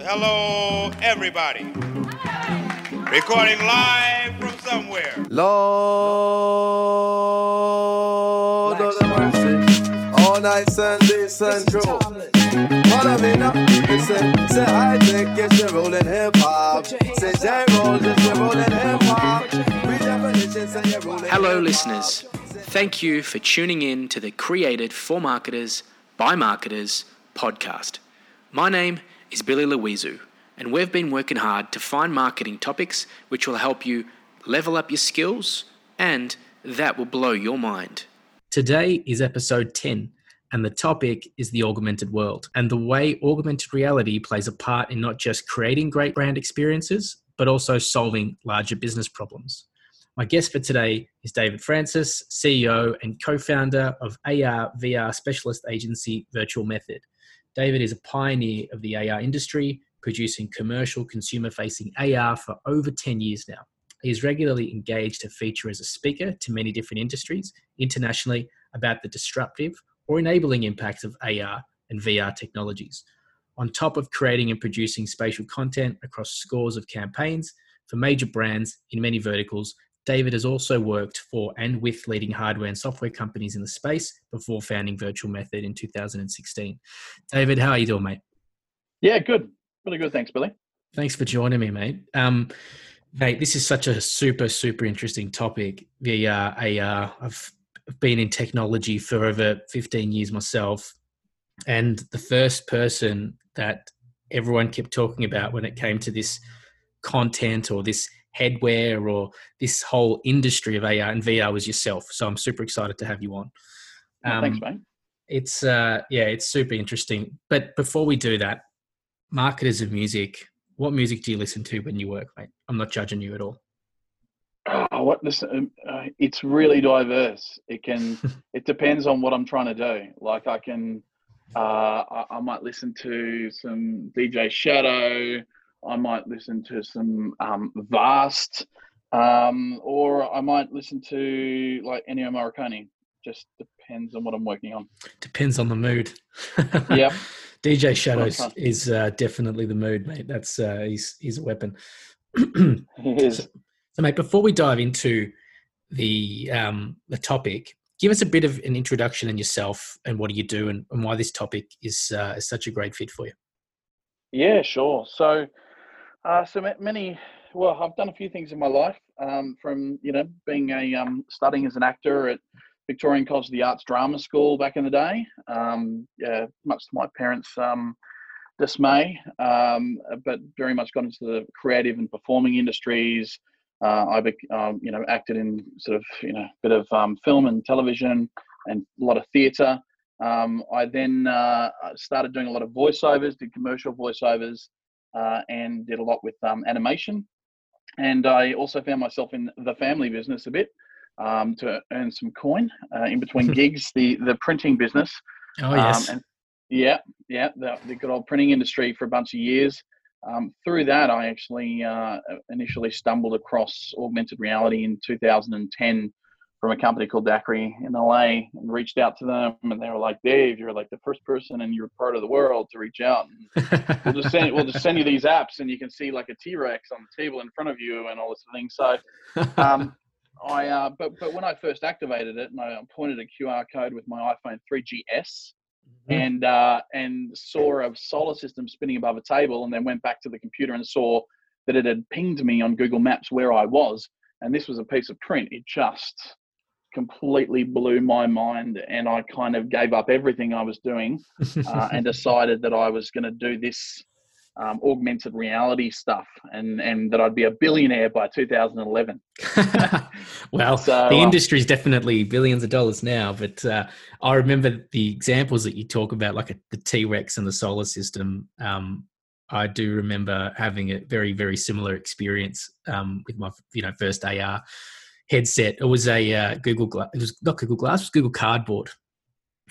Hello, everybody. Recording live from somewhere. Lord of the mercy. All night Sunday central. Follow me now. Listen, say I think yes, you're rolling hip hop. Say J roll, yes, you're rolling hip hop. Redefinition, say you're rolling Hello, listeners. Thank you for tuning in to the Created for Marketers by Marketers podcast. My name is Billy Louisu, and we've been working hard to find marketing topics which will help you level up your skills and that will blow your mind. Today is episode 10, and the topic is the augmented world and the way augmented reality plays a part in not just creating great brand experiences, but also solving larger business problems. My guest for today is David Francis, CEO and co founder of AR VR specialist agency Virtual Method. David is a pioneer of the AR industry, producing commercial consumer facing AR for over 10 years now. He is regularly engaged to feature as a speaker to many different industries internationally about the disruptive or enabling impacts of AR and VR technologies. On top of creating and producing spatial content across scores of campaigns for major brands in many verticals, David has also worked for and with leading hardware and software companies in the space before founding Virtual Method in 2016. David, how are you doing, mate? Yeah, good. Really good. Thanks, Billy. Thanks for joining me, mate. Um, mate, this is such a super, super interesting topic. The uh, AR, I've been in technology for over 15 years myself, and the first person that everyone kept talking about when it came to this content or this headwear or this whole industry of AR and VR was yourself. So I'm super excited to have you on. Well, thanks, Um, mate. It's uh, yeah, it's super interesting. But before we do that, marketers of music, what music do you listen to when you work, mate? I'm not judging you at all. Oh, what this? Um, uh, it's really diverse. It can. it depends on what I'm trying to do. Like I can. Uh, I, I might listen to some DJ Shadow. I might listen to some um, Vast, um, or I might listen to like Ennio Morricone. Just depends on what I'm working on. Depends on the mood. yeah. DJ Shadows is uh, definitely the mood, mate. That's uh, he's he's a weapon. It is. So, mate, before we dive into the um, the topic, give us a bit of an introduction in yourself and what do you do and, and why this topic is uh, is such a great fit for you. Yeah, sure. So, uh, so many. Well, I've done a few things in my life. Um, from you know being a um, studying as an actor at Victorian College of the Arts Drama School back in the day. Um, yeah, much to my parents' um, dismay, um, but very much got into the creative and performing industries. Uh, I, um, you know, acted in sort of you know a bit of film and television and a lot of theatre. I then uh, started doing a lot of voiceovers, did commercial voiceovers, uh, and did a lot with um, animation. And I also found myself in the family business a bit um, to earn some coin uh, in between gigs, the the printing business. Oh yes, Um, and yeah, yeah, the, the good old printing industry for a bunch of years. Um, through that, I actually uh, initially stumbled across augmented reality in 2010 from a company called Daqri in LA and reached out to them. And they were like, Dave, you're like the first person in your part of the world to reach out. And we'll just send we'll just send you these apps and you can see like a T-Rex on the table in front of you and all this thing. So um, I uh, but but when I first activated it and I pointed a QR code with my iPhone 3GS and uh, and saw a solar system spinning above a table, and then went back to the computer and saw that it had pinged me on Google Maps where I was, and this was a piece of print. It just completely blew my mind, and I kind of gave up everything I was doing uh, and decided that I was going to do this um, augmented reality stuff, and and that I'd be a billionaire by 2011. well, So, the uh, industry is definitely billions of dollars now, but uh, I remember the examples that you talk about, like a, the T Rex and the solar system. Um, I do remember having a very, very similar experience um, with my, you know, first AR headset. It was a uh, Google, Gla- it was not Google Glass, it was Google Cardboard.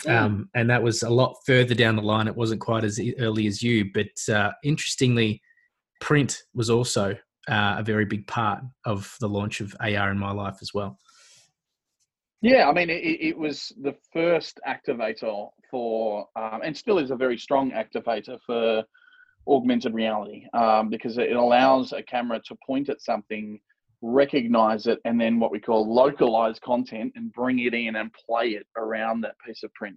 Um, and that was a lot further down the line. It wasn't quite as early as you, but uh, interestingly, print was also uh, a very big part of the launch of AR in my life as well. Yeah, I mean, it, it was the first activator for, um, and still is a very strong activator for augmented reality um, because it allows a camera to point at something, recognize it, and then what we call localize content and bring it in and play it around that piece of print.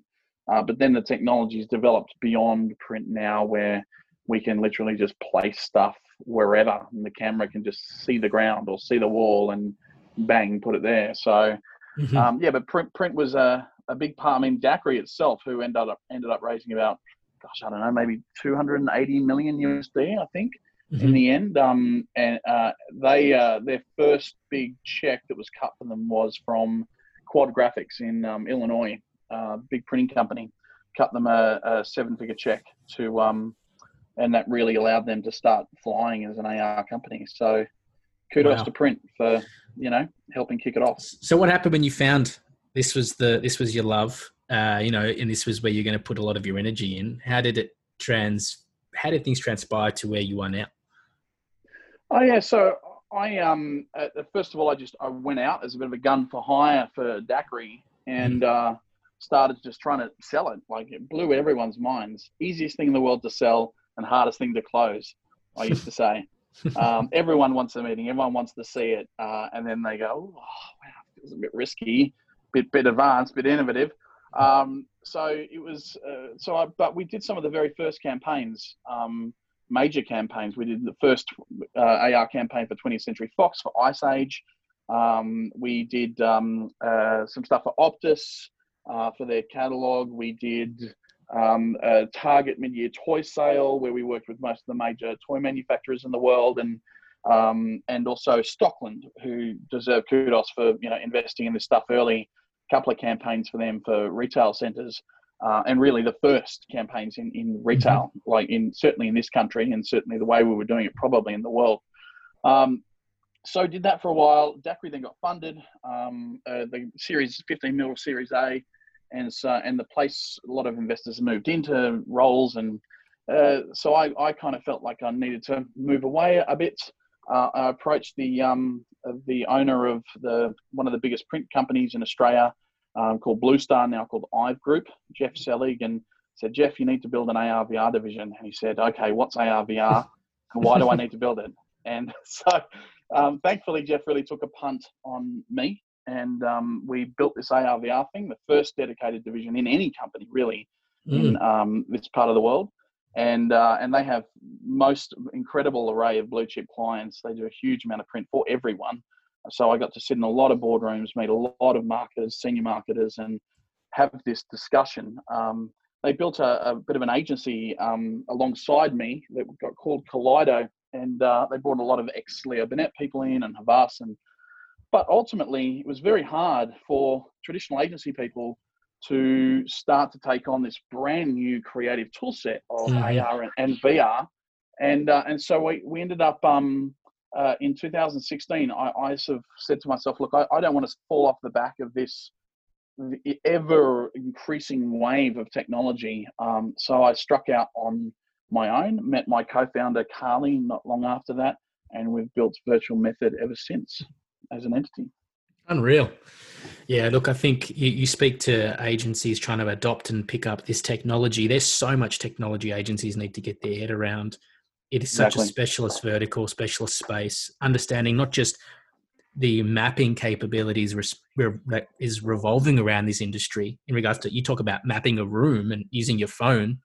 Uh, but then the technology is developed beyond print now, where we can literally just place stuff wherever, and the camera can just see the ground or see the wall and bang, put it there. So, mm-hmm. um, yeah, but print print was a, a big part. I mean, Daqri itself, who ended up ended up raising about, gosh, I don't know, maybe 280 million USD, I think, mm-hmm. in the end. Um, and uh, they uh, their first big check that was cut for them was from Quad Graphics in um, Illinois, uh, big printing company, cut them a, a seven figure check to um, and that really allowed them to start flying as an AR company. So kudos wow. to Print for you know helping kick it off. So what happened when you found this was the this was your love, uh, you know, and this was where you're going to put a lot of your energy in? How did it trans? How did things transpire to where you are now? Oh yeah, so I um uh, first of all I just I went out as a bit of a gun for hire for Daqri and. Mm. Uh, started just trying to sell it. Like it blew everyone's minds. Easiest thing in the world to sell and hardest thing to close. I used to say. Um, everyone wants a meeting. Everyone wants to see it, uh, and then they go, "Oh, wow, it was a bit risky, bit bit advanced, bit innovative." Um, so it was. Uh, so, I, but we did some of the very first campaigns, um, major campaigns. We did the first uh, AR campaign for 20th Century Fox for Ice Age. Um, we did um, uh, some stuff for Optus uh, for their catalog. We did um, a Target mid-year toy sale where we worked with most of the major toy manufacturers in the world, and um, and also Stockland, who deserve kudos for you know investing in this stuff early. A couple of campaigns for them for retail centres, uh, and really the first campaigns in in retail, mm-hmm. like in certainly in this country, and certainly the way we were doing it probably in the world. Um, so did that for a while. Daqri then got funded. Um, uh, the series 15 mil Series A and so and the place a lot of investors moved into roles and uh, so I, I kind of felt like I needed to move away a bit. Uh, I approached the um, the owner of the one of the biggest print companies in Australia, um, called Blue Star, now called Ive Group, Jeff Selig, and said, Jeff, you need to build an ARVR division. And he said, Okay, what's ARVR and why do I need to build it? And so, um, thankfully, Jeff really took a punt on me and um, we built this ARVR thing, the first dedicated division in any company really mm. in um, this part of the world. And uh, and they have most incredible array of blue chip clients. They do a huge amount of print for everyone. So I got to sit in a lot of boardrooms, meet a lot of marketers, senior marketers, and have this discussion. Um, they built a, a, bit of an agency um, alongside me that got called Kaleido, and uh, they brought a lot of ex Leo Burnett people in and Havas and but ultimately, it was very hard for traditional agency people to start to take on this brand new creative tool set of mm-hmm. AR and, and, VR. And, uh, and so we, we ended up um, uh, in 2016. I, I sort of said to myself, look, I, I don't want to fall off the back of this ever increasing wave of technology. Um, so I struck out on my own, met my co founder, Carly, not long after that, and we've built Virtual Method ever since as an entity. Unreal. Yeah, look, I think you, you, speak to agencies trying to adopt and pick up this technology. There's so much technology agencies need to get their head around. It is such exactly. a specialist vertical, specialist space, understanding not just the mapping capabilities that is revolving around this industry in regards to you talk about mapping a room and using your phone.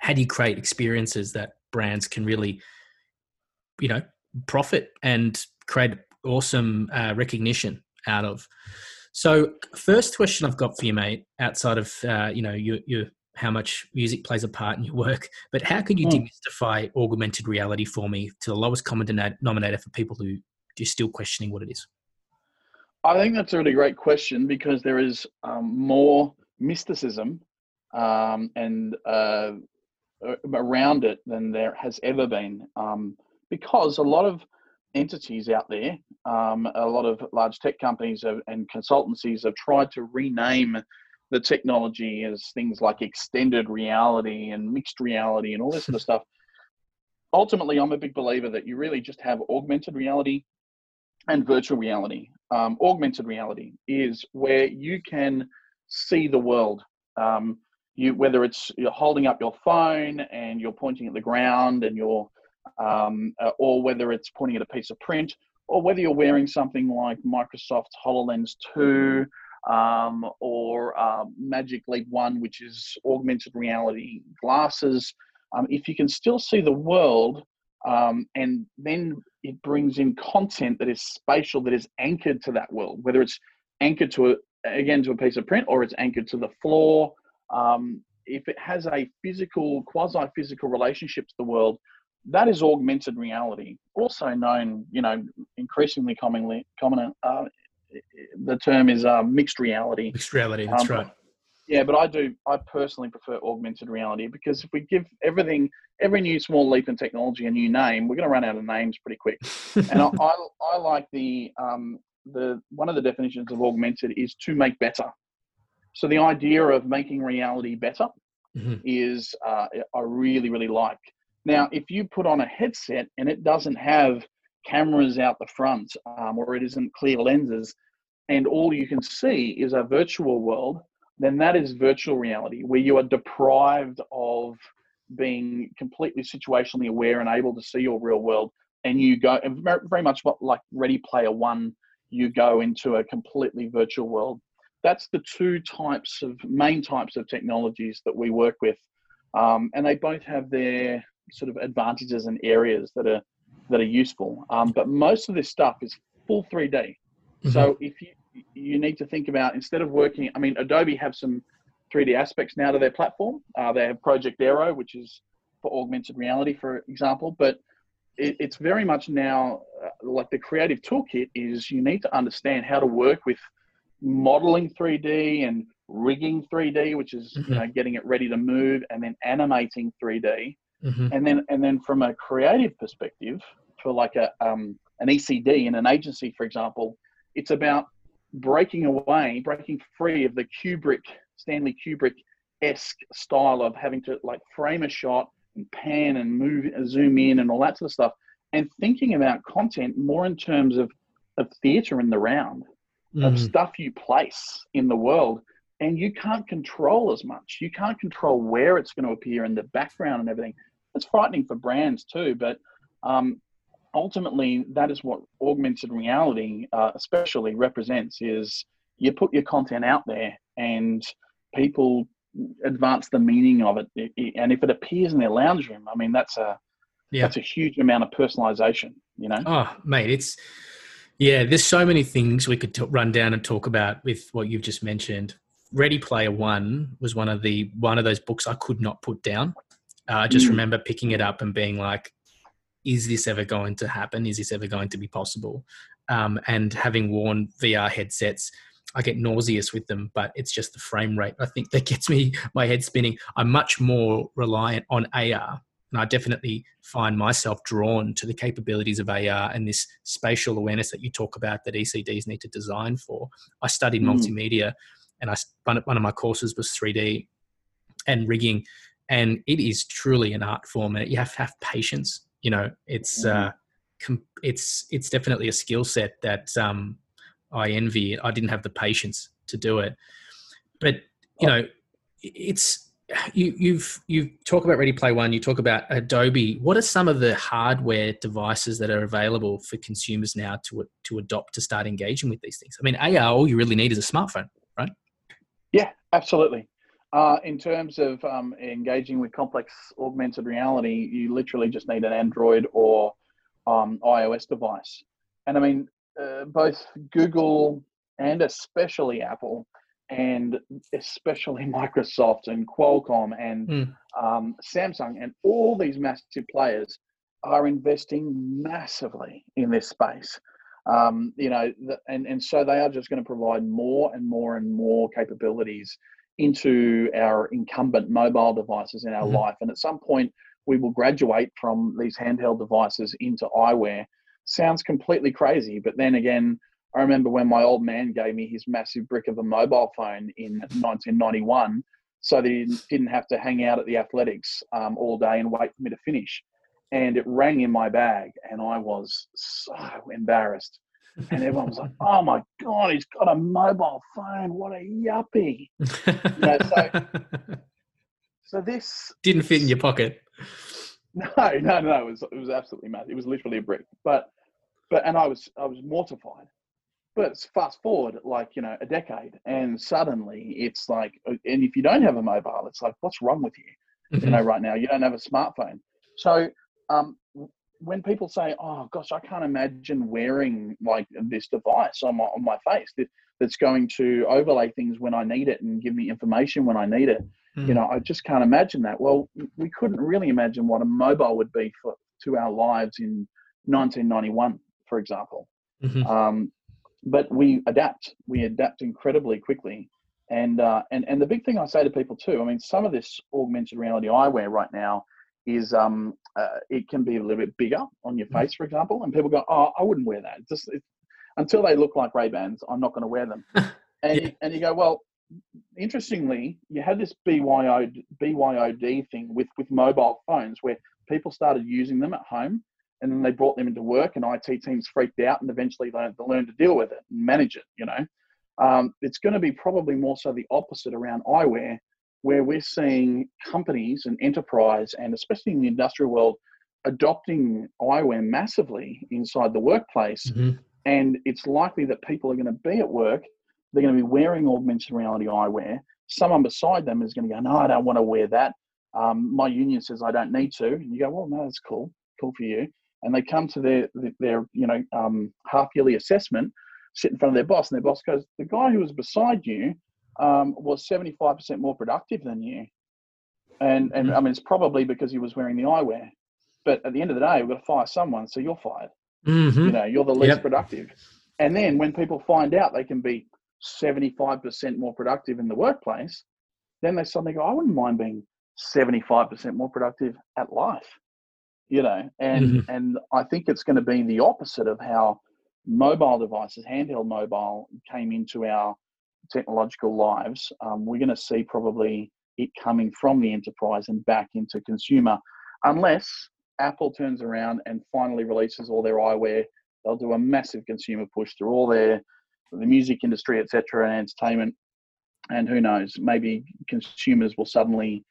How do you create experiences that brands can really, you know, profit and create awesome uh, recognition out of. So, first question I've got for you, mate, outside of uh, you know your, your how much music plays a part in your work, but how could you mm. demystify augmented reality for me to the lowest common denominator for people who are still questioning what it is? I think that's a really great question because there is um, more mysticism um, and uh, around it than there has ever been. Um, because a lot of entities out there. Um, a lot of large tech companies have, and consultancies have tried to rename the technology as things like extended reality and mixed reality and all this sort of stuff. Ultimately, I'm a big believer that you really just have augmented reality and virtual reality. Um, augmented reality is where you can see the world. Um, you whether it's you're holding up your phone and you're pointing at the ground and you're um, uh, or whether it's pointing at a piece of print or whether you're wearing something like Microsoft's HoloLens 2 um, or uh, Magic Leap 1, which is augmented reality glasses, um, if you can still see the world um, and then it brings in content that is spatial, that is anchored to that world, whether it's anchored to a, again to a piece of print or it's anchored to the floor. Um, if it has a physical, quasi-physical relationship to the world, that is augmented reality, also known, you know, increasingly commonly common. Uh, the term is uh, mixed reality. Mixed reality, that's um, right. Yeah, but I do. I personally prefer augmented reality because if we give everything, every new small leap in technology a new name, we're going to run out of names pretty quick. and I, I, I, like the um, the one of the definitions of augmented is to make better. So the idea of making reality better mm-hmm. is uh, I really really like. Now, if you put on a headset and it doesn't have cameras out the front um, or it isn't clear lenses, and all you can see is a virtual world, then that is virtual reality where you are deprived of being completely situationally aware and able to see your real world. And you go, and very much like Ready Player One, you go into a completely virtual world. That's the two types of main types of technologies that we work with. Um, and they both have their sort of advantages and areas that are that are useful. Um, but most of this stuff is full 3D. Mm-hmm. So if you you need to think about instead of working, I mean, Adobe have some 3D aspects now to their platform. Uh, they have Project Aero, which is for augmented reality, for example. But it, it's very much now uh, like the creative toolkit is you need to understand how to work with modeling 3D and rigging 3D, which is mm-hmm. you know getting it ready to move, and then animating 3D. Mm-hmm. And then and then from a creative perspective, for like a um, an ECD in an agency, for example, it's about breaking away, breaking free of the Kubrick, Stanley Kubrick esque style of having to like frame a shot and pan and move, zoom in, and all that sort of stuff, and thinking about content more in terms of of theatre in the round, mm. of stuff you place in the world, and you can't control as much. You can't control where it's going to appear in the background and everything it's frightening for brands too. But um, ultimately, that is what augmented reality, uh, especially, represents: is you put your content out there and people advance the meaning of it. And if it appears in their lounge room, I mean, that's a yeah. that's a huge amount of personalization. You know? Oh, mate, it's yeah. There's so many things we could t- run down and talk about with what you've just mentioned. Ready Player One was one of the one of those books I could not put down. Uh, I just mm. remember picking it up and being like, is this ever going to happen? Is this ever going to be possible? Um, and having worn VR headsets, I get nauseous with them, but it's just the frame rate. I think that gets me my head spinning. I'm much more reliant on AR, and I definitely find myself drawn to the capabilities of AR and this spatial awareness that you talk about that ECDs need to design for. I studied mm. multimedia, and I one of my courses was 3D and rigging, and it is truly an art form and you have to have patience you know it's mm-hmm. uh com- it's it's definitely a skill set that um i envy. I didn't have the patience to do it. But you know it's you you've you talk about ready play one you talk about adobe. What are some of the hardware devices that are available for consumers now to to adopt to start engaging with these things? I mean ar all you really need is a smartphone right? Yeah absolutely uh, in terms of um, engaging with complex augmented reality, you literally just need an Android or um, iOS device. And I mean, uh, both Google and especially Apple and especially Microsoft and Qualcomm and mm. um, Samsung and all these massive players are investing massively in this space. Um, you know, the, and, and so they are just going to provide more and more and more capabilities into our incumbent mobile devices in our mm-hmm. life. And at some point, we will graduate from these handheld devices into eyewear. Sounds completely crazy, but then again, I remember when my old man gave me his massive brick of a mobile phone in 1991, so that he didn't have to hang out at the athletics um, all day and wait for me to finish. And it rang in my bag, and I was so embarrassed and everyone was like, "Oh my god, he's got a mobile phone! What a yuppie!" you know, so So this Didn't fit in your pocket. No, no, no. It was it was absolutely mad. It was literally a brick. But but and I was I was mortified. But fast forward like you know a decade, and suddenly it's like, uh, and if you don't have a mobile, it's like, what's wrong with you? You know, right now you don't have a smartphone. So um, when people say, "Oh gosh, I can't imagine wearing like this device on my on my face that, that's going to overlay things when I need it and give me information when I need it," Mhm. you know, I just can't imagine that. Well, we couldn't really imagine what a mobile would be for to our lives in 1991, for example. Mhm. Um, but we adapt. We adapt incredibly quickly. And, uh, and and the big thing I say to people too, I mean, some of this augmented reality eyewear right now is um, uh, it can be a little bit bigger on your face, for example, and people go, "Oh, I wouldn't wear that." It's just until they look like Ray Bans, I'm not going to wear them. and Yeah. and you go, well, interestingly, you had this BYO BYOD thing with with mobile phones where people started using them at home, and then they brought them into work, and IT teams freaked out, and eventually learned to learn to deal with it and manage it. You know, um, it's going to be probably more so the opposite around eyewear, where we're seeing companies and enterprise, and especially in the industrial world, adopting eyewear massively inside the workplace. Mhm. and it's likely that people are going to be at work they're going to be wearing augmented reality eyewear. Someone beside them is going to go no i don't want to wear that. Um, my union says i don't need to. And you go well no that's cool cool for you. And they come to their their you know um, half yearly assessment sit in front of their boss and their boss goes the guy who was beside you um, was 75% more productive than you and and i mean it's probably because he was wearing the eyewear but at the end of the day we've got to fire someone so you're fired Mhm. you know you're the least Yep. productive and then when people find out they can be 75% more productive in the workplace then they suddenly go i wouldn't mind being 75% more productive at life you know and Mhm. and i think it's going to be the opposite of how mobile devices handheld mobile came into our technological lives um, we're going to see probably it coming from the enterprise and back into consumer unless apple turns around and finally releases all their eyewear. They'll do a massive consumer push through all their the music industry etc and entertainment and who knows maybe consumers will suddenly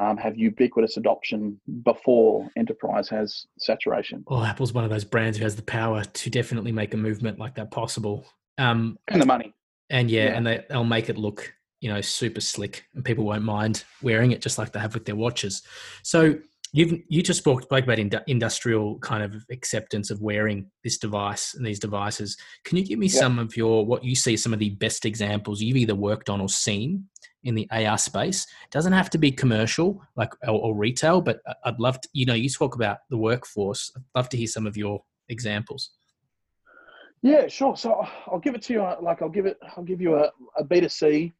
um, have ubiquitous adoption before enterprise has saturation. Well, Apple's one of those brands who has the power to definitely make a movement like that possible. Um, and the money and yeah, Yeah. and they, they'll make it look, you know, super slick, and people won't mind wearing it just like they have with their watches. So you've you just spoke, spoke about indu- industrial kind of acceptance of wearing this device and these devices. Can you give me Yeah. some of your what you see some of the best examples you've either worked on or seen in the AR space? Doesn't have to be commercial like or, or retail, but I'd love to. You know, you talk about the workforce. I'd love to hear some of your examples. Yeah, sure. So I'll give it to you. uh, Like I'll give it. I'll give you a, a B2C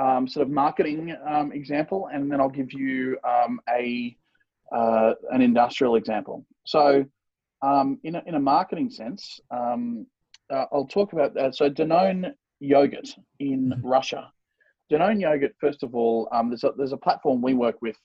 um, sort of marketing um, example, and then I'll give you um, a uh, an industrial example. So um, in a, in a marketing sense, um, uh, I'll talk about that. So Danone yogurt in Mhm. Russia. Danone yogurt. First of all, um, there's a there's a platform we work with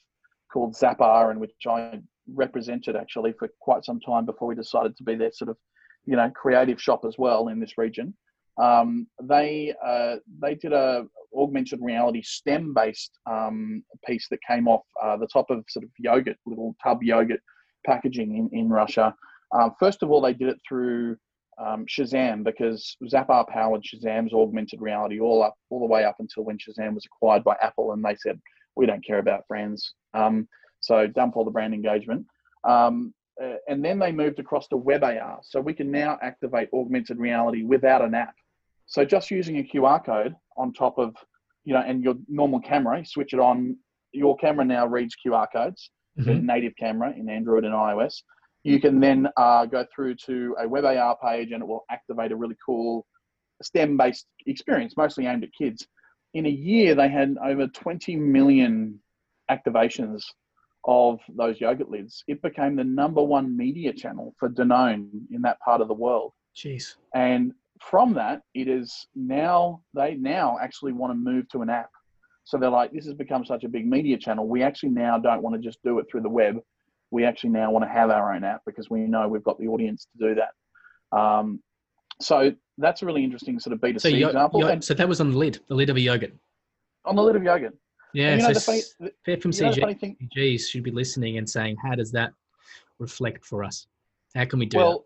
called Zappar, and which I represented actually for quite some time before we decided to be their sort of you know creative shop as well in this region. Um, they uh, they did a augmented reality STEM based um, piece that came off uh, the top of sort of yogurt, little tub yogurt packaging in in Russia. Um, first of all, they did it through um, Shazam because Zappar powered Shazam's augmented reality all up all the way up until when Shazam was acquired by Apple, and they said we don't care about brands, um, so dump all the brand engagement. Um, uh, and then they moved across to WebAR. So we can now activate augmented reality without an app. So just using a QR code on top of, you know, and your normal camera, you switch it on, your camera now reads QR codes, so Mhm. native camera in Android and iOS. You can then uh, go through to a WebAR page and it will activate a really cool STEM based experience, mostly aimed at kids. In a year, they had over 20 million activations of those yogurt lids. It became the number one media channel for Danone in that part of the world. Jeez. And from that, it is now, they now actually want to move to an app. So they're like, this has become such a big media channel. We actually now don't want to just do it through the web. We actually now want to have our own app because we know we've got the audience to do that. Um, so that's a really interesting sort of B2C So, yo- example. yo- and so that was on the lid, the lid of a yogurt. on the lid of yogurt. Yeah, And you know, the so funny, s- the, you know, the thing, Gs should be listening and saying, how does that reflect for us? How can we do well,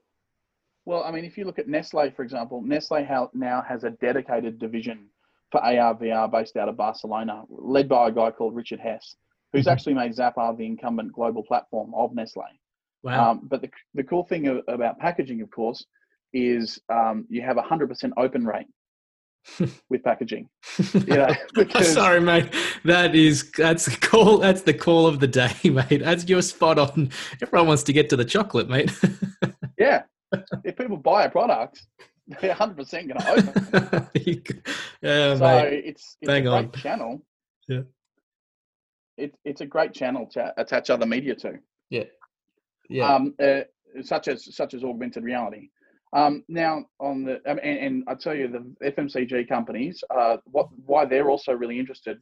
well, I mean, if you look at Nestle, for example, Nestle now has a dedicated division for AR VR based out of Barcelona, led by a guy called Richard Hess, who's Mhm. actually made Zappar the incumbent global platform of Nestle. Wow. Um, but the, the cool thing about packaging, of course, is um, you have a 100% open rate with packaging. You know, because, Sorry, mate. That is that's the call. That's the call of the day, mate. That's you're spot on. Everyone wants to get to the chocolate, mate. yeah, if people buy a product, they're 100% going to open. yeah, so mate. it's, it's a great on. channel. Yeah. It, it's a great channel to attach other media to. Yeah, yeah. um, uh, such as such as augmented reality. Um, now, on the and, and I tell you, the FMCG companies, uh, what why they're also really interested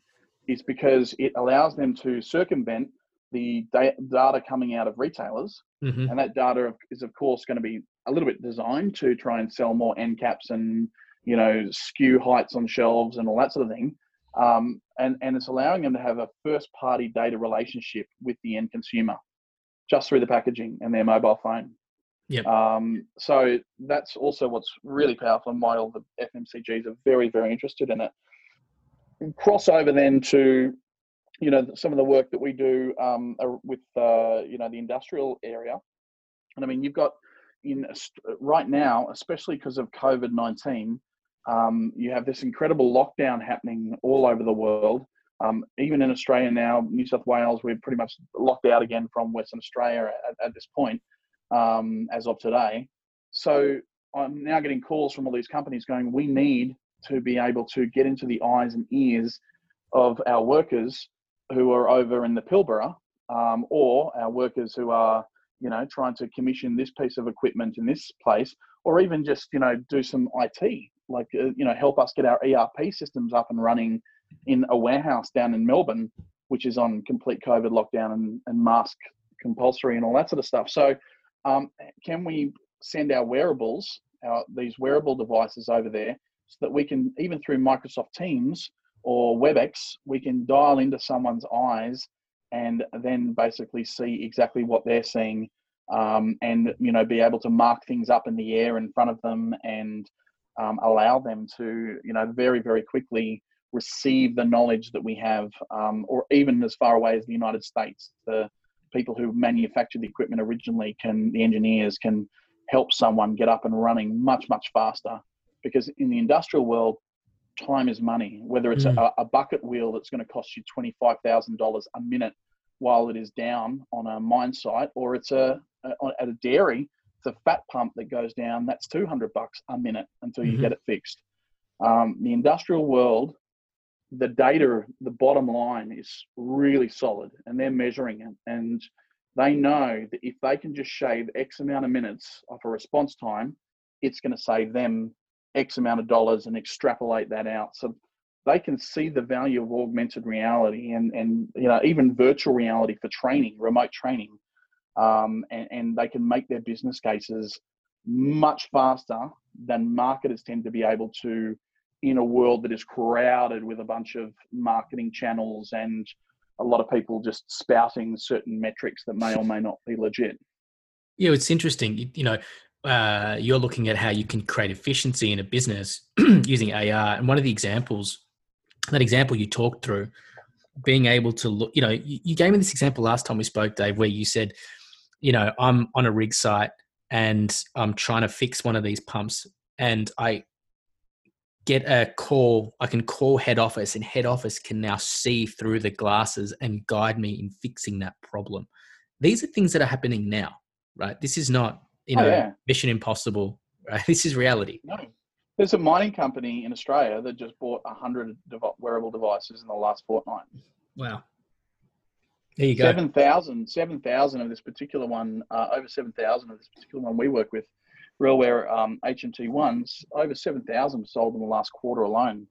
is because it allows them to circumvent the da- data coming out of retailers, hmm and that data is of course going to be a little bit designed to try and sell more end caps and you know skew heights on shelves and all that sort of thing. Um, and and it's allowing them to have a first party data relationship with the end consumer just through the packaging and their mobile phone. Yep. Um, so that's also what's really powerful and why all the FMCGs are very, very interested in it. Crossover then to, you know, some of the work that we do um, with, uh, you know, the industrial area. And I mean, you've got in right now, especially because of COVID 19, um, you have this incredible lockdown happening all over the world. Um, even in Australia now, New South Wales, we're pretty much locked out again from Western Australia at, at this point, um, as of today. So I'm now getting calls from all these companies going, we need to be able to get into the eyes and ears of our workers who are over in the Pilbara, um, or our workers who are, you know, trying to commission this piece of equipment in this place, or even just, you know, do some IT, like, uh, you know, help us get our ERP systems up and running in a warehouse down in Melbourne, which is on complete COVID lockdown and, and mask compulsory and all that sort of stuff. So, um, can we send our wearables, our, these wearable devices over there, so that we can, even through Microsoft Teams or WebEx, we can dial into someone's eyes and then basically see exactly what they're seeing um, and you know be able to mark things up in the air in front of them and um, allow them to you know very very quickly receive the knowledge that we have um, or even as far away as the united states the people who manufactured the equipment originally can the engineers can help someone get up and running much much faster because in the industrial world time is money whether it's Mm. a, a bucket wheel that's going to cost you $25000 a minute while it is down on a mine site or it's a, a at a dairy it's a fat pump that goes down that's 200 bucks a minute until you Mhm. get it fixed um, the industrial world the data the bottom line is really solid and they're measuring it. And they know that if they can just shave x amount of minutes off a response time it's going to save them x amount of dollars and extrapolate that out. So they can see the value of augmented reality and and you know even virtual reality for training remote training um, and, and they can make their business cases much faster than marketers tend to be able to in a world that is crowded with a bunch of marketing channels and a lot of people just spouting certain metrics that may or may not be legit. Yeah, it's interesting. You, you know, uh, you're looking at how you can create efficiency in a business using AR, and one of the examples, that example you talked through, being able to look. You know, you, you gave me this example last time we spoke, Dave, where you said, you know, I'm on a rig site and I'm trying to fix one of these pumps, and I get a call. I can call head office, and head office can now see through the glasses and guide me in fixing that problem. These are things that are happening now right? This is not, you Oh, know, yeah. Mission Impossible, right? This is reality. No. There's a mining company in Australia that just bought 100 dev- wearable devices in the last fortnight. Wow. There you go. 7,000 7,000 of this particular one, uh, over 7,000 of this particular one we work with, RealWear um, HMT ones, over 7,000 were sold in the last quarter alone.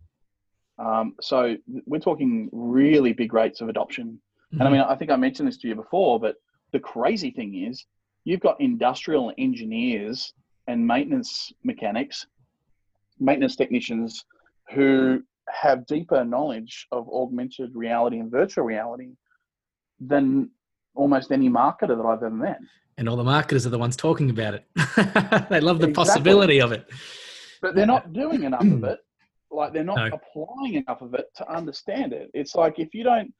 Um, so we're talking really big rates of adoption. And I Mhm. mean, I think I mentioned this to you before, but the crazy thing is you've got industrial engineers and maintenance mechanics, maintenance technicians who have deeper knowledge of augmented reality and virtual reality than almost any marketer that I've ever met. And all the marketers are the ones talking about it. they love the Exactly. possibility of it. But they're not doing enough of it. Like they're not No. applying enough of it to understand it. It's like if you don't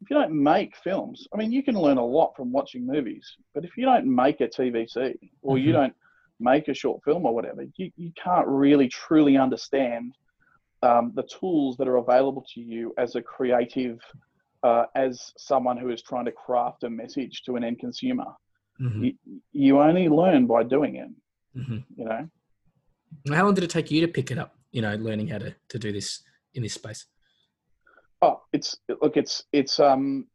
if you don't make films, I mean you can learn a lot from watching movies, but if you don't make a TVC or you Mhm. don't make a short film or whatever, you, you can't really truly understand um, the tools that are available to you as a creative, uh, as someone who is trying to craft a message to an end consumer. Mhm, You, you only learn by doing it, mhm. you know. How long did it take you to pick it up? You know, learning how to, to do this in this space. Oh, it's look, it's it's um,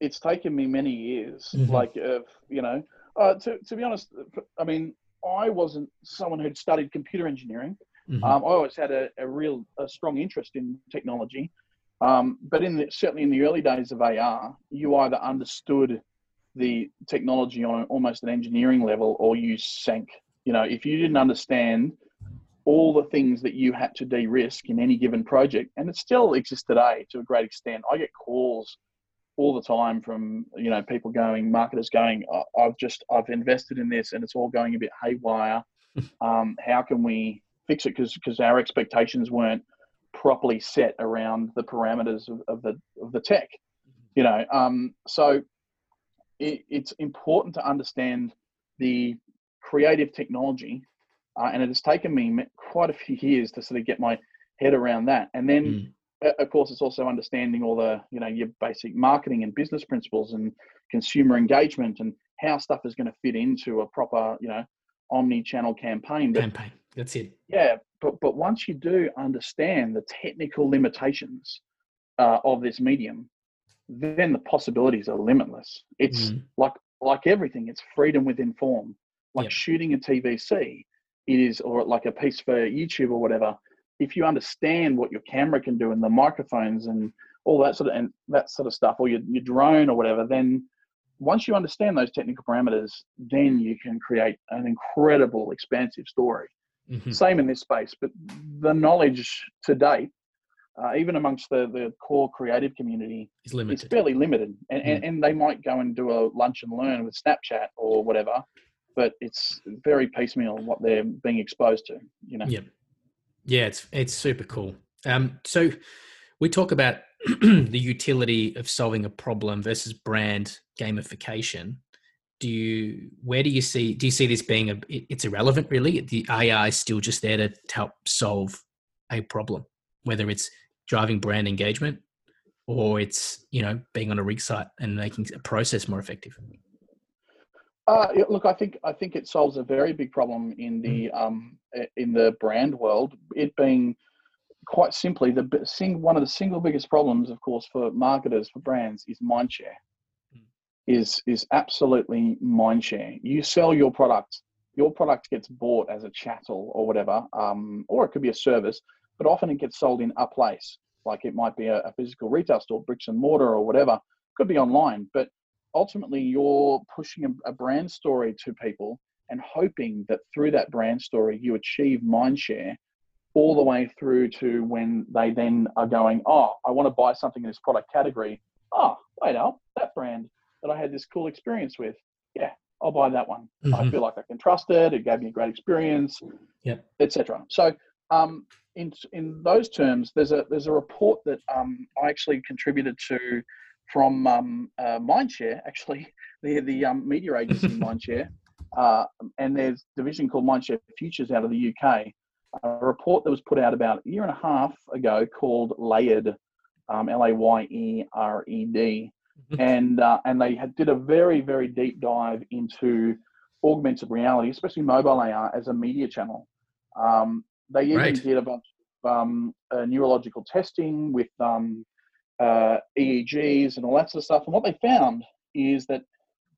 it's taken me many years. Mhm. Like, of you know, uh, to to be honest, I mean, I wasn't someone who'd studied computer engineering. Mhm, Um, I always had a, a real a strong interest in technology, um, but in the, certainly in the early days of AR, you either understood the technology on almost an engineering level, or you sank. You know, if you didn't understand all the things that you had to de-risk in any given project, and it still exists today to a great extent. I get calls all the time from you know people going, marketers going, "I- I've just I've invested in this and it's all going a bit haywire. Um, how can we fix it? Because because our expectations weren't properly set around the parameters of, of the of the tech. You know, um, so it, it's important to understand the creative technology, uh, and it has taken me quite a few years to sort of get my head around that. And then, Mm. uh, of course, it's also understanding all the you know your basic marketing and business principles and consumer engagement and how stuff is going to fit into a proper you know omni-channel campaign. But Campaign. That's it. yeah, but but once you do understand the technical limitations uh, of this medium, then the possibilities are limitless. It's Mm. like like everything, it's freedom within form. Like Yep. shooting a TVC, it is, or like a piece for YouTube or whatever. If you understand what your camera can do and the microphones and all that sort of and that sort of stuff, or your, your drone or whatever, then once you understand those technical parameters, then you can create an incredible, expansive story. Mhm. Same in this space, but the knowledge to date, uh, even amongst the, the core creative community, It's it's fairly limited. And, and, and they might go and do a lunch and learn with Snapchat or whatever, but it's very piecemeal what they're being exposed to, you know? Yeah. Yeah, it's it's super cool. Um, so we talk about the utility of solving a problem versus brand gamification. Do you where do you see do you see this being a it's irrelevant really? The AI is still just there to help solve a problem, whether it's driving brand engagement or it's you know being on a rig site and making a process more effective. Uh, look, I think I think it solves a very big problem in the um, in the brand world. It being quite simply the sing, one of the single biggest problems, of course, for marketers for brands is mindshare. Mm. Is is absolutely mindshare. You sell your product, your product gets bought as a chattel or whatever, um, or it could be a service, but often it gets sold in a place. Like it might be a, a physical retail store, bricks and mortar, or whatever. Could be online, but ultimately you're pushing a, a brand story to people and hoping that through that brand story you achieve mind share all the way through to when they then are going oh i want to buy something in this product category oh wait up that brand that i had this cool experience with yeah i'll buy that one i Mhm. feel like i can trust it it gave me a great experience Yep. etc so um, in in those terms there's a there's a report that um, i actually contributed to from um, uh, Mindshare, actually, the the um, media agency Mindshare, uh, and there's a division called Mindshare Futures out of the UK. A report that was put out about a year and a half ago called Layered, um, L A Y E R E D, Mhm. and uh, and they had, did a very very deep dive into augmented reality, especially mobile AR as a media channel. Um, they even Right. did a bunch of um, uh, neurological testing with um, uh, EEGs and all that sort of stuff. And what they found is that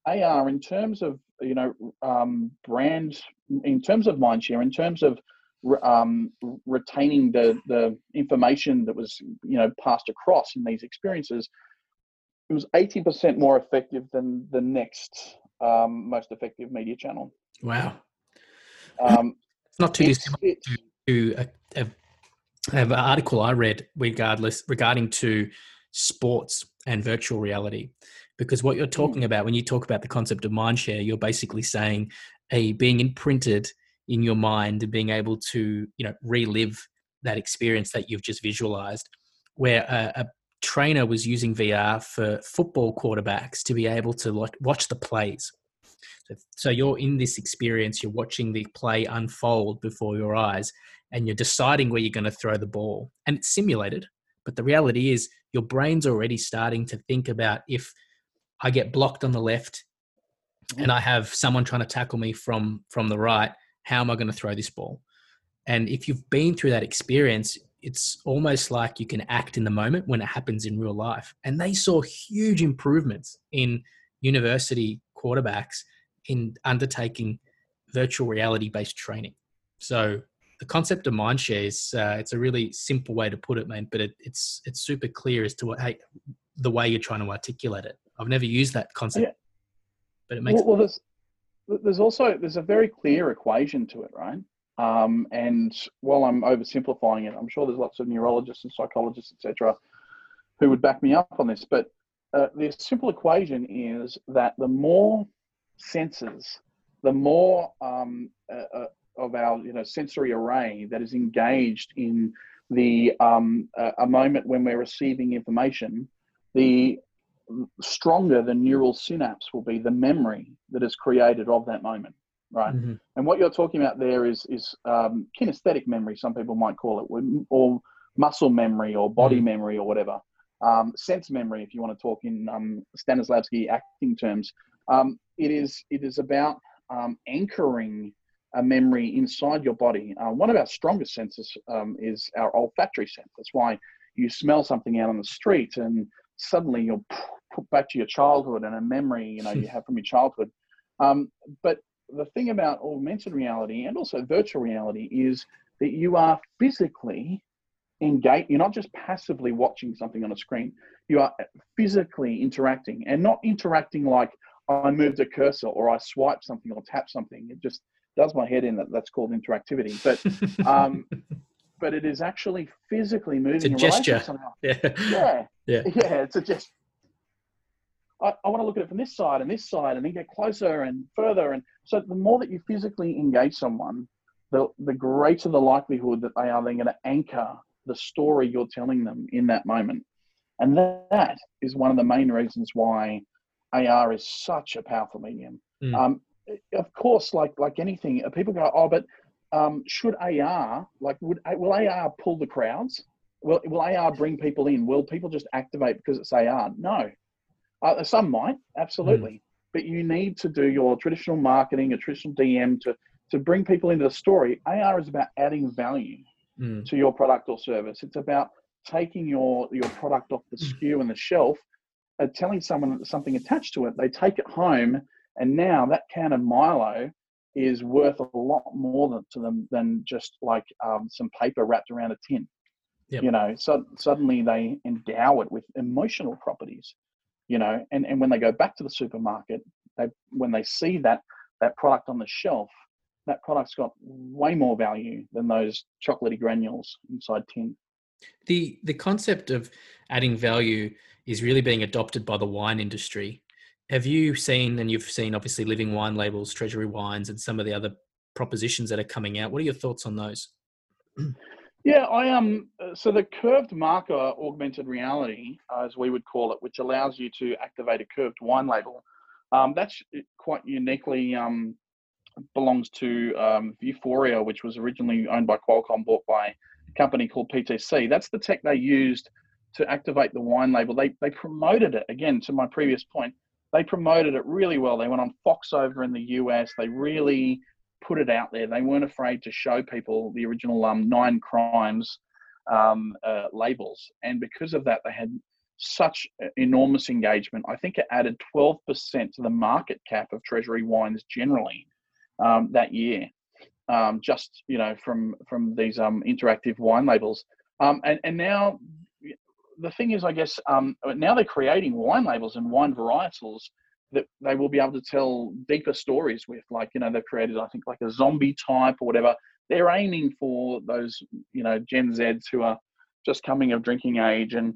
AR, in terms of you know um, brand, in terms of mindshare, in terms of um, retaining the the information that was you know passed across in these experiences, it was eighty percent more effective than the next um, most effective media channel. Wow. Um, It's not too dissimilar to a, a an article I read regardless regarding to sports and virtual reality. Because what you're talking hmm. about when you talk about the concept of mind share, you're basically saying a being imprinted in your mind and being able to, you know, relive that experience that you've just visualized. Where a, a trainer was using VR for football quarterbacks to be able to watch the plays. So, so you're in this experience, you're watching the play unfold before your eyes, and you're deciding where you're going to throw the ball. And it's simulated, but the reality is your brain's already starting to think about if I get blocked on the left and I have someone trying to tackle me from from the right, how am I going to throw this ball? And if you've been through that experience, it's almost like you can act in the moment when it happens in real life. And they saw huge improvements in university quarterbacks in undertaking virtual reality based training. So the concept of mindshare is uh, it's a really simple way to put it, man, but it, it's it's super clear as to what hey, the way you're trying to articulate it. I've never used that concept, Yeah. but it makes well, well, there's there's also there's a very clear equation to it, right? Um, and while I'm oversimplifying it, I'm sure there's lots of neurologists and psychologists, etc., who would back me up on this. But uh, the simple equation is that the more senses, the more um, uh, uh, of our you know sensory array that is engaged in the um, uh, a moment when we're receiving information, the stronger the neural synapse will be, the memory that is created of that moment, right? Mhm. And what you're talking about there is is um, kinesthetic memory, some people might call it, or muscle memory, or body Mm. memory, or whatever. Um, sense memory, if you want to talk in um, Stanislavski acting terms. Um, it is it is about um, anchoring a memory inside your body. Uh, one of our strongest senses um, is our olfactory sense. That's why you smell something out on the street and suddenly you're put back to your childhood and a memory you know you have from your childhood. Um, but the thing about augmented reality and also virtual reality is that you are physically engaged. You're not just passively watching something on a screen. You are physically interacting and not interacting like I moved a cursor or I swipe something or tap something. It just does my head in that that's called interactivity. But um, but it is actually physically moving. It's a gesture. somehow. yeah. Yeah. Yeah. Yeah. It's a just. I, I want to look at it from this side and this side and then get closer and further. And so the more that you physically engage someone, the, the greater the likelihood that they are then going to anchor the story you're telling them in that moment. And that is one of the main reasons why AR is such a powerful medium. Mm. Um, of course, like like anything, uh, people go, oh, but um, should AR like would will AR pull the crowds? Will will AR bring people in? Will people just activate because it's AR? No, uh, some might absolutely, but you need to do your traditional marketing, a traditional DM to to bring people into the story. AR is about adding value Mm. to your product or service. It's about taking your your product off the SKU and the shelf, uh, telling someone something attached to it. They take it home, and now that can of Milo is worth a lot more than, to them than just like um, some paper wrapped around a tin. Yep. You know, so suddenly they endow it with emotional properties. You know, and, and when they go back to the supermarket, they when they see that that product on the shelf, that product's got way more value than those chocolatey granules inside tin. The the concept of adding value is really being adopted by the wine industry. Have you seen, and you've seen obviously living wine labels, treasury wines, and some of the other propositions that are coming out? What are your thoughts on those? Yeah, I um. uh, So the curved marker augmented reality, uh, as we would call it, which allows you to activate a curved wine label, um, that's quite uniquely um, belongs to um, Vuforia, which was originally owned by Qualcomm, bought by a company called PTC. That's the tech they used to activate the wine label. They they promoted it again. To my previous point, they promoted it really well. They went on Fox over in the US. They really put it out there. They weren't afraid to show people the original um, Nine Crimes um, uh, labels, and because of that, they had such enormous engagement. I think it added 12% to the market cap of Treasury wines generally um, that year, um, just you know from from these um, interactive wine labels. Um, and and now the thing is, I guess um, now they're creating wine labels and wine varietals that they will be able to tell deeper stories with. Like, you know, they've created, I think, like a zombie type or whatever. They're aiming for those, you know, Gen Zs who are just coming of drinking age and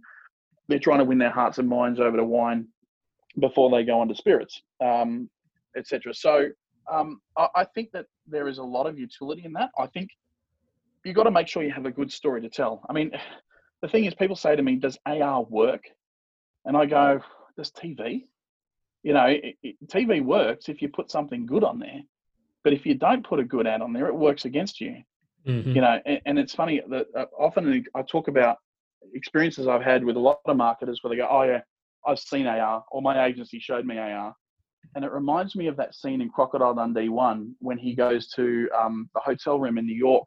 they're trying to win their hearts and minds over to wine before they go on to spirits, um, etc. So um, I, I think that there is a lot of utility in that. I think you've got to make sure you have a good story to tell. I mean, the thing is, people say to me, "Does AR work?" And I go, "Does TV?" You know, it, it, TV works if you put something good on there, but if you don't put a good ad on there, it works against you. Mhm. You know, and, and it's funny that uh, often I talk about experiences I've had with a lot of marketers where they go, "Oh yeah, I've seen AR," or my agency showed me AR, and it reminds me of that scene in Crocodile Dundee One when he goes to um, the hotel room in New York,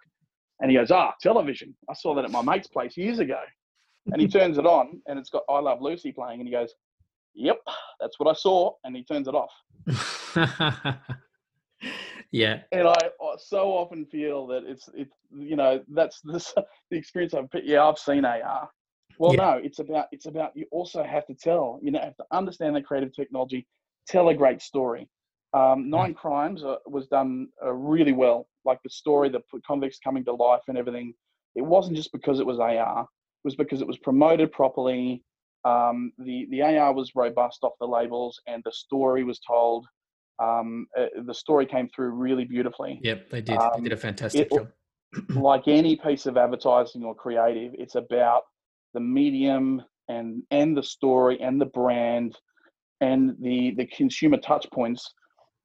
and he goes, "Ah, television! I saw that at my mate's place years ago," and he turns it on, and it's got "I Love Lucy" playing, and he goes, "Yep, that's what I saw," and he turns it off. yeah. and I so often feel that it's it's you know that's this, the experience I've yeah I've seen AR. Well, Yeah. no, it's about it's about you also have to tell you know have to understand the creative technology, tell a great story. Um, Nine Crimes uh, was done uh, really well, like the story, the convicts coming to life and everything. It wasn't just because it was AR; it was because it was promoted properly. Um, the the AR was robust off the labels, and the story was told. Um, uh, the story came through really beautifully Yep, they did. Um, they did a fantastic it- job. like any piece of advertising or creative, it's about the medium and and the story and the brand and the the consumer touch points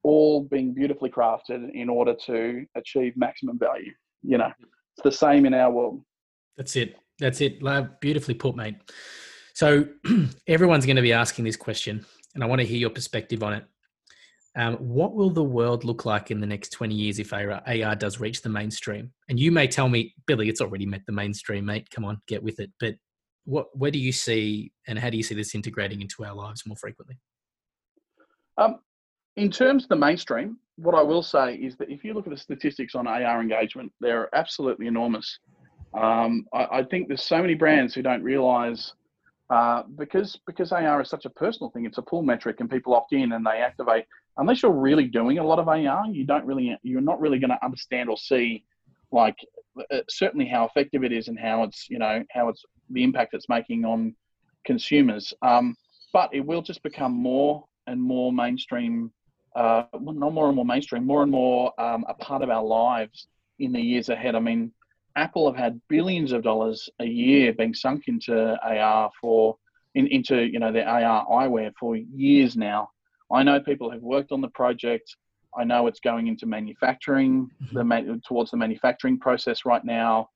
all being beautifully crafted in order to achieve maximum value. You know, it's the same in our world. That's it. That's it. Like, Beautifully put, mate. So everyone's going to be asking this question, and I want to hear your perspective on it. Um, what will the world look like in the next 20 years if AR, AR does reach the mainstream? And you may tell me, Billy, it's already met the mainstream, mate. Come on, get with it. But what, where do you see, and how do you see this integrating into our lives more frequently? Um, in terms of the mainstream, what I will say is that if you look at the statistics on AR engagement, they're absolutely enormous. Um, I, I think there's so many brands who don't realise uh, because because AR is such a personal thing. It's a pull metric, and people opt in and they activate. Unless you're really doing a lot of AR, you don't really you're not really going to understand or see like uh, certainly how effective it is and how it's you know how it's the impact it's making on consumers. Um, but it will just become more and more mainstream, uh, not more and more mainstream, more and more um, a part of our lives in the years ahead. I mean, Apple have had billions of dollars a year being sunk into AR for in, into you know their AR eyewear for years now. I know people have worked on the project. I know it's going into manufacturing, the ma- towards the manufacturing process right now.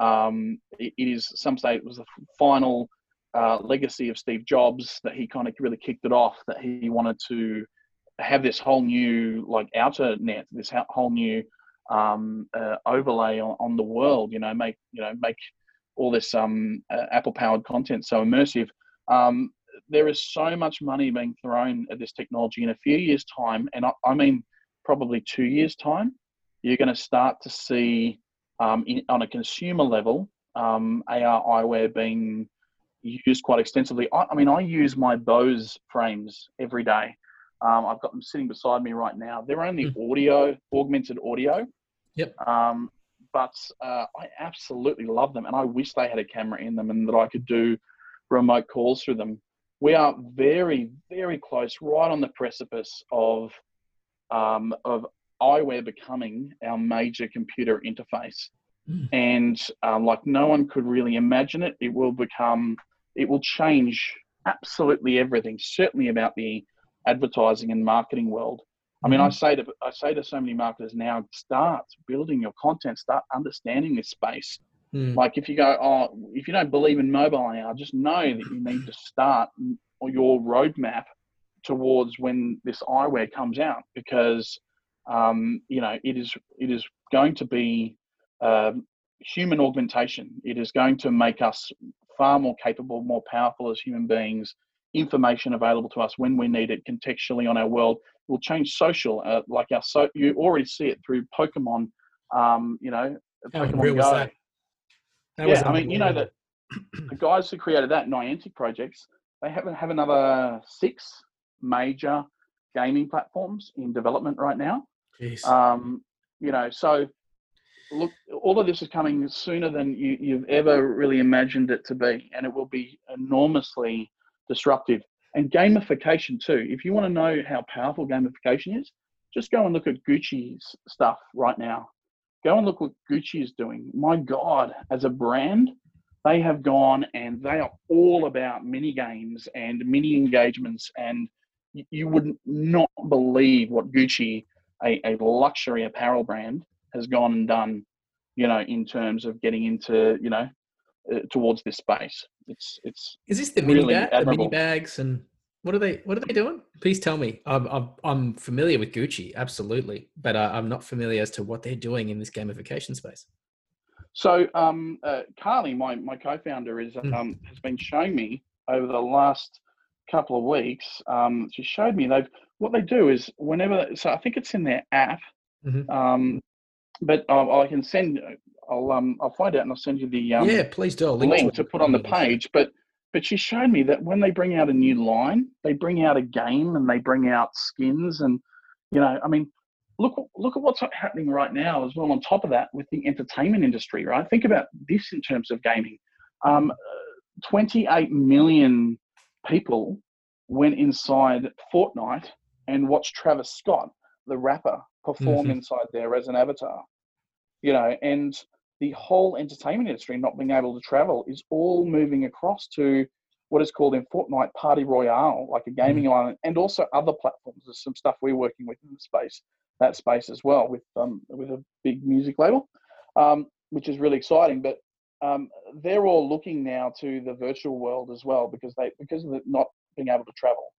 Um, it, it is some say it was the final uh, legacy of Steve Jobs that he kind of really kicked it off. That he wanted to have this whole new like outer net, this whole new um, uh, overlay on, on the world. You know, make you know make all this um, uh, Apple powered content so immersive. Um, there is so much money being thrown at this technology in a few years' time, and I, I mean probably two years' time, you're going to start to see um, in, on a consumer level um, AR eyewear being used quite extensively. I, I mean, I use my Bose frames every day. Um, I've got them sitting beside me right now. They're only audio, augmented audio. Yep. Um, but uh, I absolutely love them, and I wish they had a camera in them and that I could do remote calls through them. We are very, very close, right on the precipice of um, of eyewear becoming our major computer interface. Mm. And um, like no one could really imagine it, it will become, it will change absolutely everything. Certainly about the advertising and marketing world. I mean, I say to I say to so many marketers now, start building your content, start understanding this space. Mm. Like if you go, oh, if you don't believe in mobile AR, just know that you need to start your roadmap towards when this eyewear comes out because um, you know it is it is going to be um, human augmentation. It is going to make us far more capable, more powerful as human beings. Information available to us when we need it contextually on our world will change social. Uh, like our so you already see it through Pokemon. Um, you know, How Pokemon Go. that? That yeah, I mean, you know that the guys who created that Niantic projects, they haven't have another six major gaming platforms in development right now. Um, you know, so look, all of this is coming sooner than you, you've ever really imagined it to be, and it will be enormously disruptive. And gamification too. If you want to know how powerful gamification is, just go and look at Gucci's stuff right now. Go and look what Gucci is doing. My God, as a brand, they have gone and they are all about mini games and mini engagements. And you would not believe what Gucci, a, a luxury apparel brand, has gone and done, you know, in terms of getting into, you know, uh, towards this space. It's it's. Is this the mini, bag, the mini bags and what are they? What are they doing? Please tell me. I'm I'm, I'm familiar with Gucci, absolutely, but uh, I'm not familiar as to what they're doing in this gamification space. So, um, uh, Carly, my my co-founder, is mm. um, has been showing me over the last couple of weeks. Um, she showed me they've what they do is whenever. So I think it's in their app. Mm-hmm. Um, but I, I can send. I'll um I'll find out and I'll send you the um, yeah please do link, link to put on the page. But but she showed me that when they bring out a new line, they bring out a game and they bring out skins and you know I mean look look at what's happening right now as well. On top of that, with the entertainment industry, right? Think about this in terms of gaming. Um, 28 million people went inside Fortnite and watched Travis Scott, the rapper, perform mm-hmm. inside there as an avatar. You know, and the whole entertainment industry not being able to travel is all moving across to what is called in Fortnite Party Royale, like a gaming mm-hmm. island, and also other platforms. There's some stuff we're working with in the space, that space as well, with um, with a big music label, um, which is really exciting. But um, they're all looking now to the virtual world as well because they because of the not being able to travel.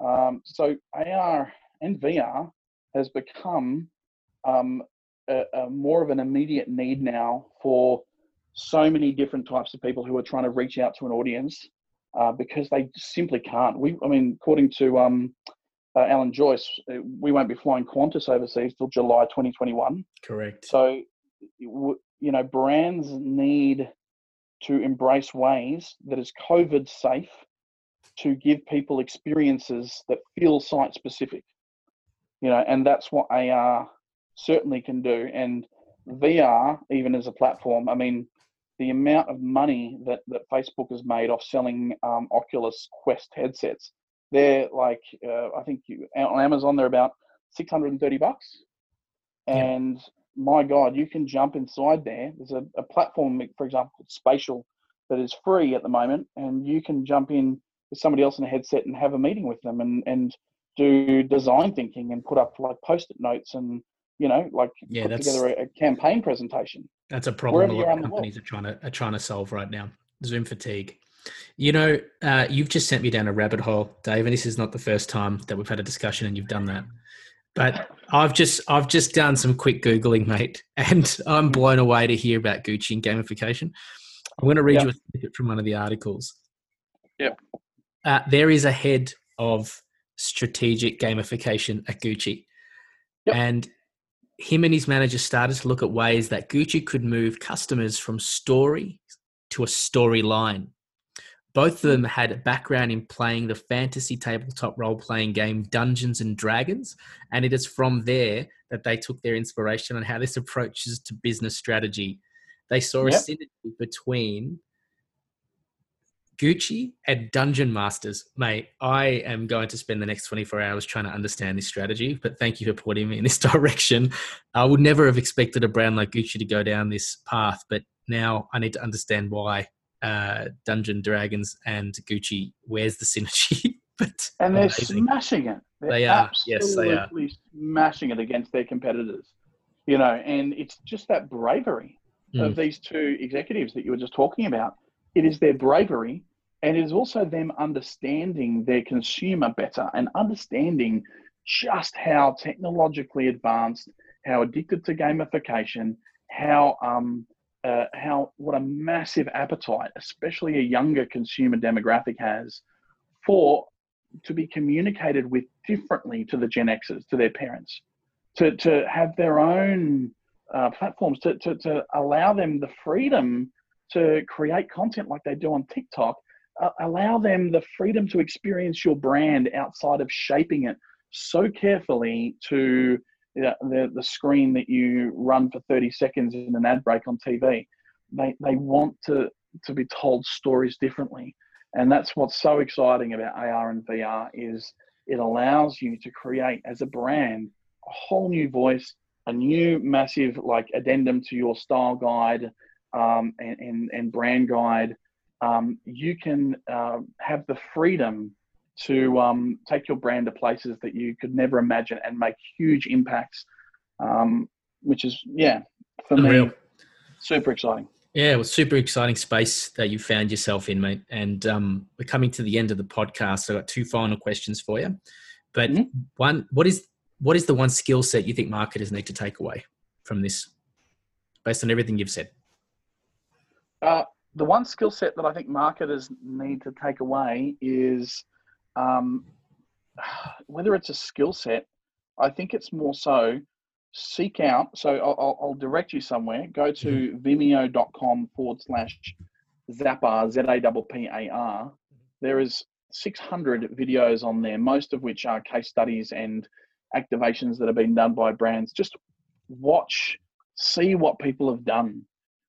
Um, so AR and VR has become um, a, a more of an immediate need now for so many different types of people who are trying to reach out to an audience uh, because they simply can't. We, I mean, according to um, uh, Alan Joyce, uh, we won't be flying Qantas overseas till July 2021. Correct. So, you know, brands need to embrace ways that is COVID safe to give people experiences that feel site specific. You know, and that's what AR certainly can do. And VR, even as a platform, I mean, the amount of money that, that Facebook has made off selling um, Oculus Quest headsets, they're like, uh, I think you, on Amazon, they're about 630 bucks. And yeah. my God, you can jump inside there. There's a, a platform, for example, Spatial, that is free at the moment, and you can jump in with somebody else in a headset and have a meeting with them and, and do design thinking and put up like post-it notes and you know, like yeah, put together a, a, campaign presentation. That's a problem a lot of companies are trying to are trying to solve right now. Zoom fatigue. You know, uh, you've just sent me down a rabbit hole, Dave, and this is not the first time that we've had a discussion and you've done that. But I've just I've just done some quick googling, mate, and I'm blown away to hear about Gucci and gamification. I'm going to read yep. you a snippet from one of the articles. Yep. Uh, there is a head of strategic gamification at Gucci, yep. and him and his manager started to look at ways that Gucci could move customers from story to a storyline. Both of hmm. them had a background in playing the fantasy tabletop role playing game Dungeons and Dragons, and it is from there that they took their inspiration on how this approaches to business strategy. They saw yep. a synergy between Gucci and Dungeon Masters, mate. I am going to spend the next 24 hours trying to understand this strategy, but thank you for pointing me in this direction. I would never have expected a brand like Gucci to go down this path, but now I need to understand why uh, Dungeon Dragons and Gucci. Where's the synergy? but and they're amazing. smashing it. They're they are. Yes, they are. Smashing it against their competitors. You know, and it's just that bravery mm. of these two executives that you were just talking about it is their bravery and it is also them understanding their consumer better and understanding just how technologically advanced, how addicted to gamification, how um, uh, how what a massive appetite, especially a younger consumer demographic has, for to be communicated with differently to the Gen Xers, to their parents, to to have their own uh, platforms, to, to to allow them the freedom to create content like they do on TikTok, uh, allow them the freedom to experience your brand outside of shaping it so carefully to the, the screen that you run for 30 seconds in an ad break on TV. They, they want to, to be told stories differently. And that's what's so exciting about AR and VR is it allows you to create as a brand a whole new voice, a new massive like addendum to your style guide um, and, and, and, brand guide. Um, you can uh, have the freedom to um, take your brand to places that you could never imagine and make huge impacts, um, which is, yeah, for Unreal. me, super exciting. Yeah, it was super exciting space that you found yourself in, mate. And um, we're coming to the end of the podcast. I've got two final questions for you. But mm-hmm. one, what is what is the one skill set you think marketers need to take away from this, based on everything you've said? Uh, the one skill set that I think marketers need to take away is um, whether it's a skill set, I think it's more so seek out. So I'll, I'll direct you somewhere. Go to mm-hmm. vimeo.com forward slash Zappar, Z A P P A R. There is 600 videos on there, most of which are case studies and activations that have been done by brands. Just watch, see what people have done.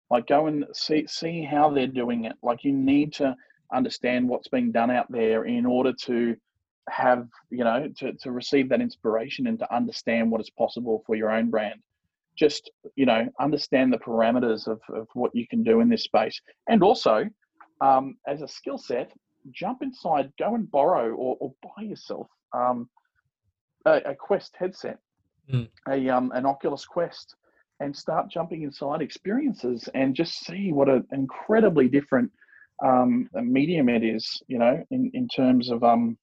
Like go and see see how they're doing it. Like you need to understand what's being done out there in order to have you know to, to receive that inspiration and to understand what is possible for your own brand just you know understand the parameters of, of what you can do in this space and also um, as a skill set jump inside go and borrow or, or buy yourself um, a, a, quest headset mm. a um, an oculus quest and start jumping inside experiences and just see what an incredibly different um, medium it is, you know, in, in terms of um,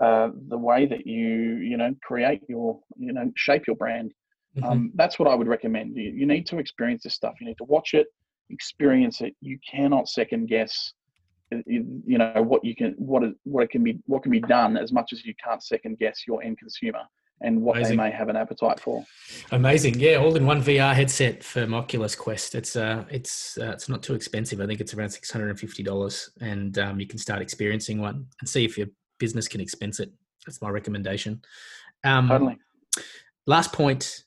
uh, the way that you, you know, create your, you know, shape your brand. Mm-hmm. Um, that's what I would recommend. You, you need to experience this stuff. You need to watch it, experience it. You cannot second guess, uh, you, you know, what you can, what what it can be, what can be done as much as you can't second guess your end consumer and what Amazing. they may have an appetite for. Amazing, yeah, all in one VR headset for Oculus Quest. It's uh, it's uh, it's not too expensive. I think it's around six hundred and fifty dollars, and um, you can start experiencing one and see if your business can expense it. That's my recommendation. Um, totally. Last point,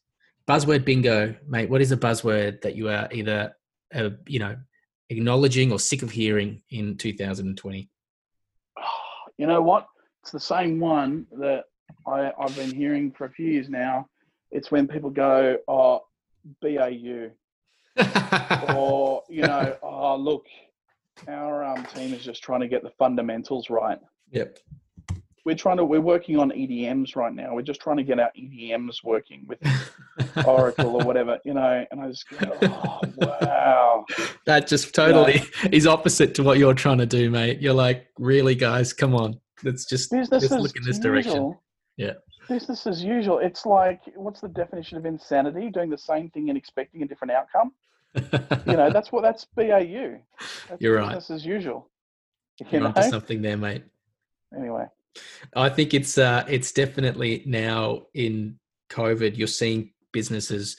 buzzword bingo, mate. What is a buzzword that you are either uh, you know acknowledging or sick of hearing in 2020? You know what? It's the same one that I, I've been hearing for a few years now. It's when people go, oh, BAU. or, you know, oh, look, our um, team is just trying to get the fundamentals right. Yep. We're trying to, we're working on EDMs right now. We're just trying to get our EDMs working with Oracle or whatever, you know, and I just go, oh, wow. That just totally you know, is opposite to what you're trying to do, mate. You're like, really, guys, come on. Let's just, let's look in this direction. Yeah. Business as usual. It's like, what's the definition of insanity? Doing the same thing and expecting a different outcome. you know, that's what that's BAU. That's You're right. Business as usual. You know? something there, mate. Anyway, I think it's uh, it's definitely now in COVID. You're seeing businesses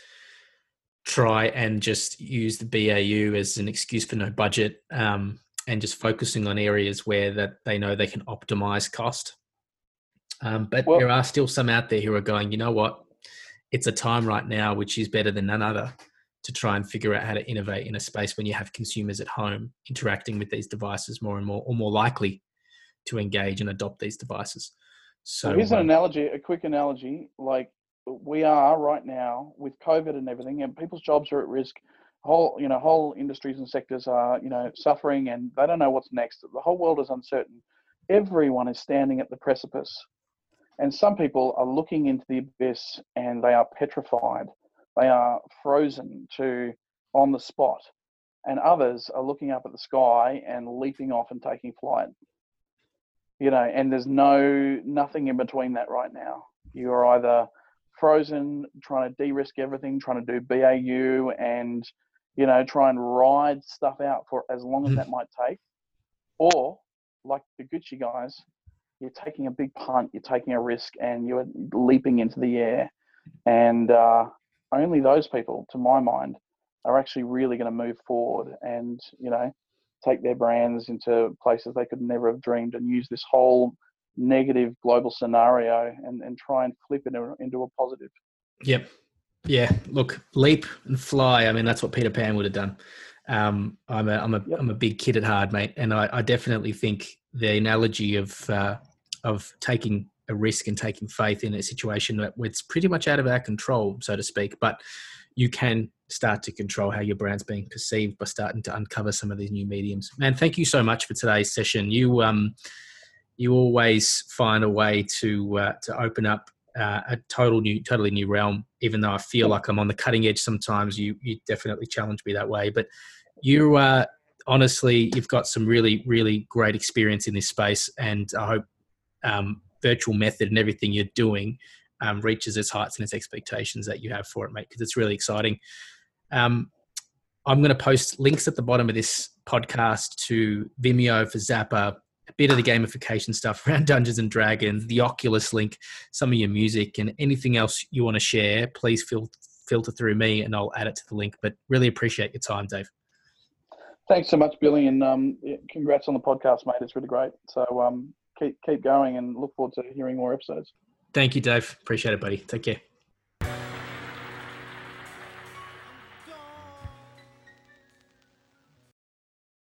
try and just use the BAU as an excuse for no budget, um, and just focusing on areas where that they know they can optimize cost. Um, but well, there are still some out there who are going, you know what? It's a time right now which is better than none other to try and figure out how to innovate in a space when you have consumers at home interacting with these devices more and more, or more likely to engage and adopt these devices. So here's an um, analogy, a quick analogy. Like we are right now with COVID and everything, and people's jobs are at risk. Whole, you know, whole industries and sectors are, you know, suffering, and they don't know what's next. The whole world is uncertain. Everyone is standing at the precipice and some people are looking into the abyss and they are petrified. They are frozen to on the spot. And others are looking up at the sky and leaping off and taking flight. You know, and there's no nothing in between that right now. You're either frozen, trying to de-risk everything, trying to do BAU and, you know, try and ride stuff out for as long as mm. that might take. Or like the Gucci guys, you're taking a big punt, you're taking a risk, and you're leaping into the air. And uh, only those people, to my mind, are actually really going to move forward and you know take their brands into places they could never have dreamed and use this whole negative global scenario and, and try and flip it into a positive. Yep. Yeah. Look, leap and fly. I mean, that's what Peter Pan would have done. Um, I'm a I'm a yep. I'm a big kid at heart, mate, and I, I definitely think the analogy of uh, of taking a risk and taking faith in a situation that it's pretty much out of our control, so to speak, but you can start to control how your brand's being perceived by starting to uncover some of these new mediums. Man, thank you so much for today's session. You um, you always find a way to uh, to open up uh, a total new, totally new realm. Even though I feel like I'm on the cutting edge sometimes, you you definitely challenge me that way. But you uh, honestly, you've got some really really great experience in this space, and I hope um, virtual method and everything you're doing um, reaches its heights and its expectations that you have for it, mate. Because it's really exciting. Um, I'm going to post links at the bottom of this podcast to Vimeo for Zappar, a bit of the gamification stuff around Dungeons and Dragons, the Oculus link, some of your music, and anything else you want to share. Please feel filter through me, and I'll add it to the link. But really appreciate your time, Dave. Thanks so much, Billy, and um, congrats on the podcast, mate. It's really great. So um, keep keep going, and look forward to hearing more episodes. Thank you, Dave. Appreciate it, buddy. Take care.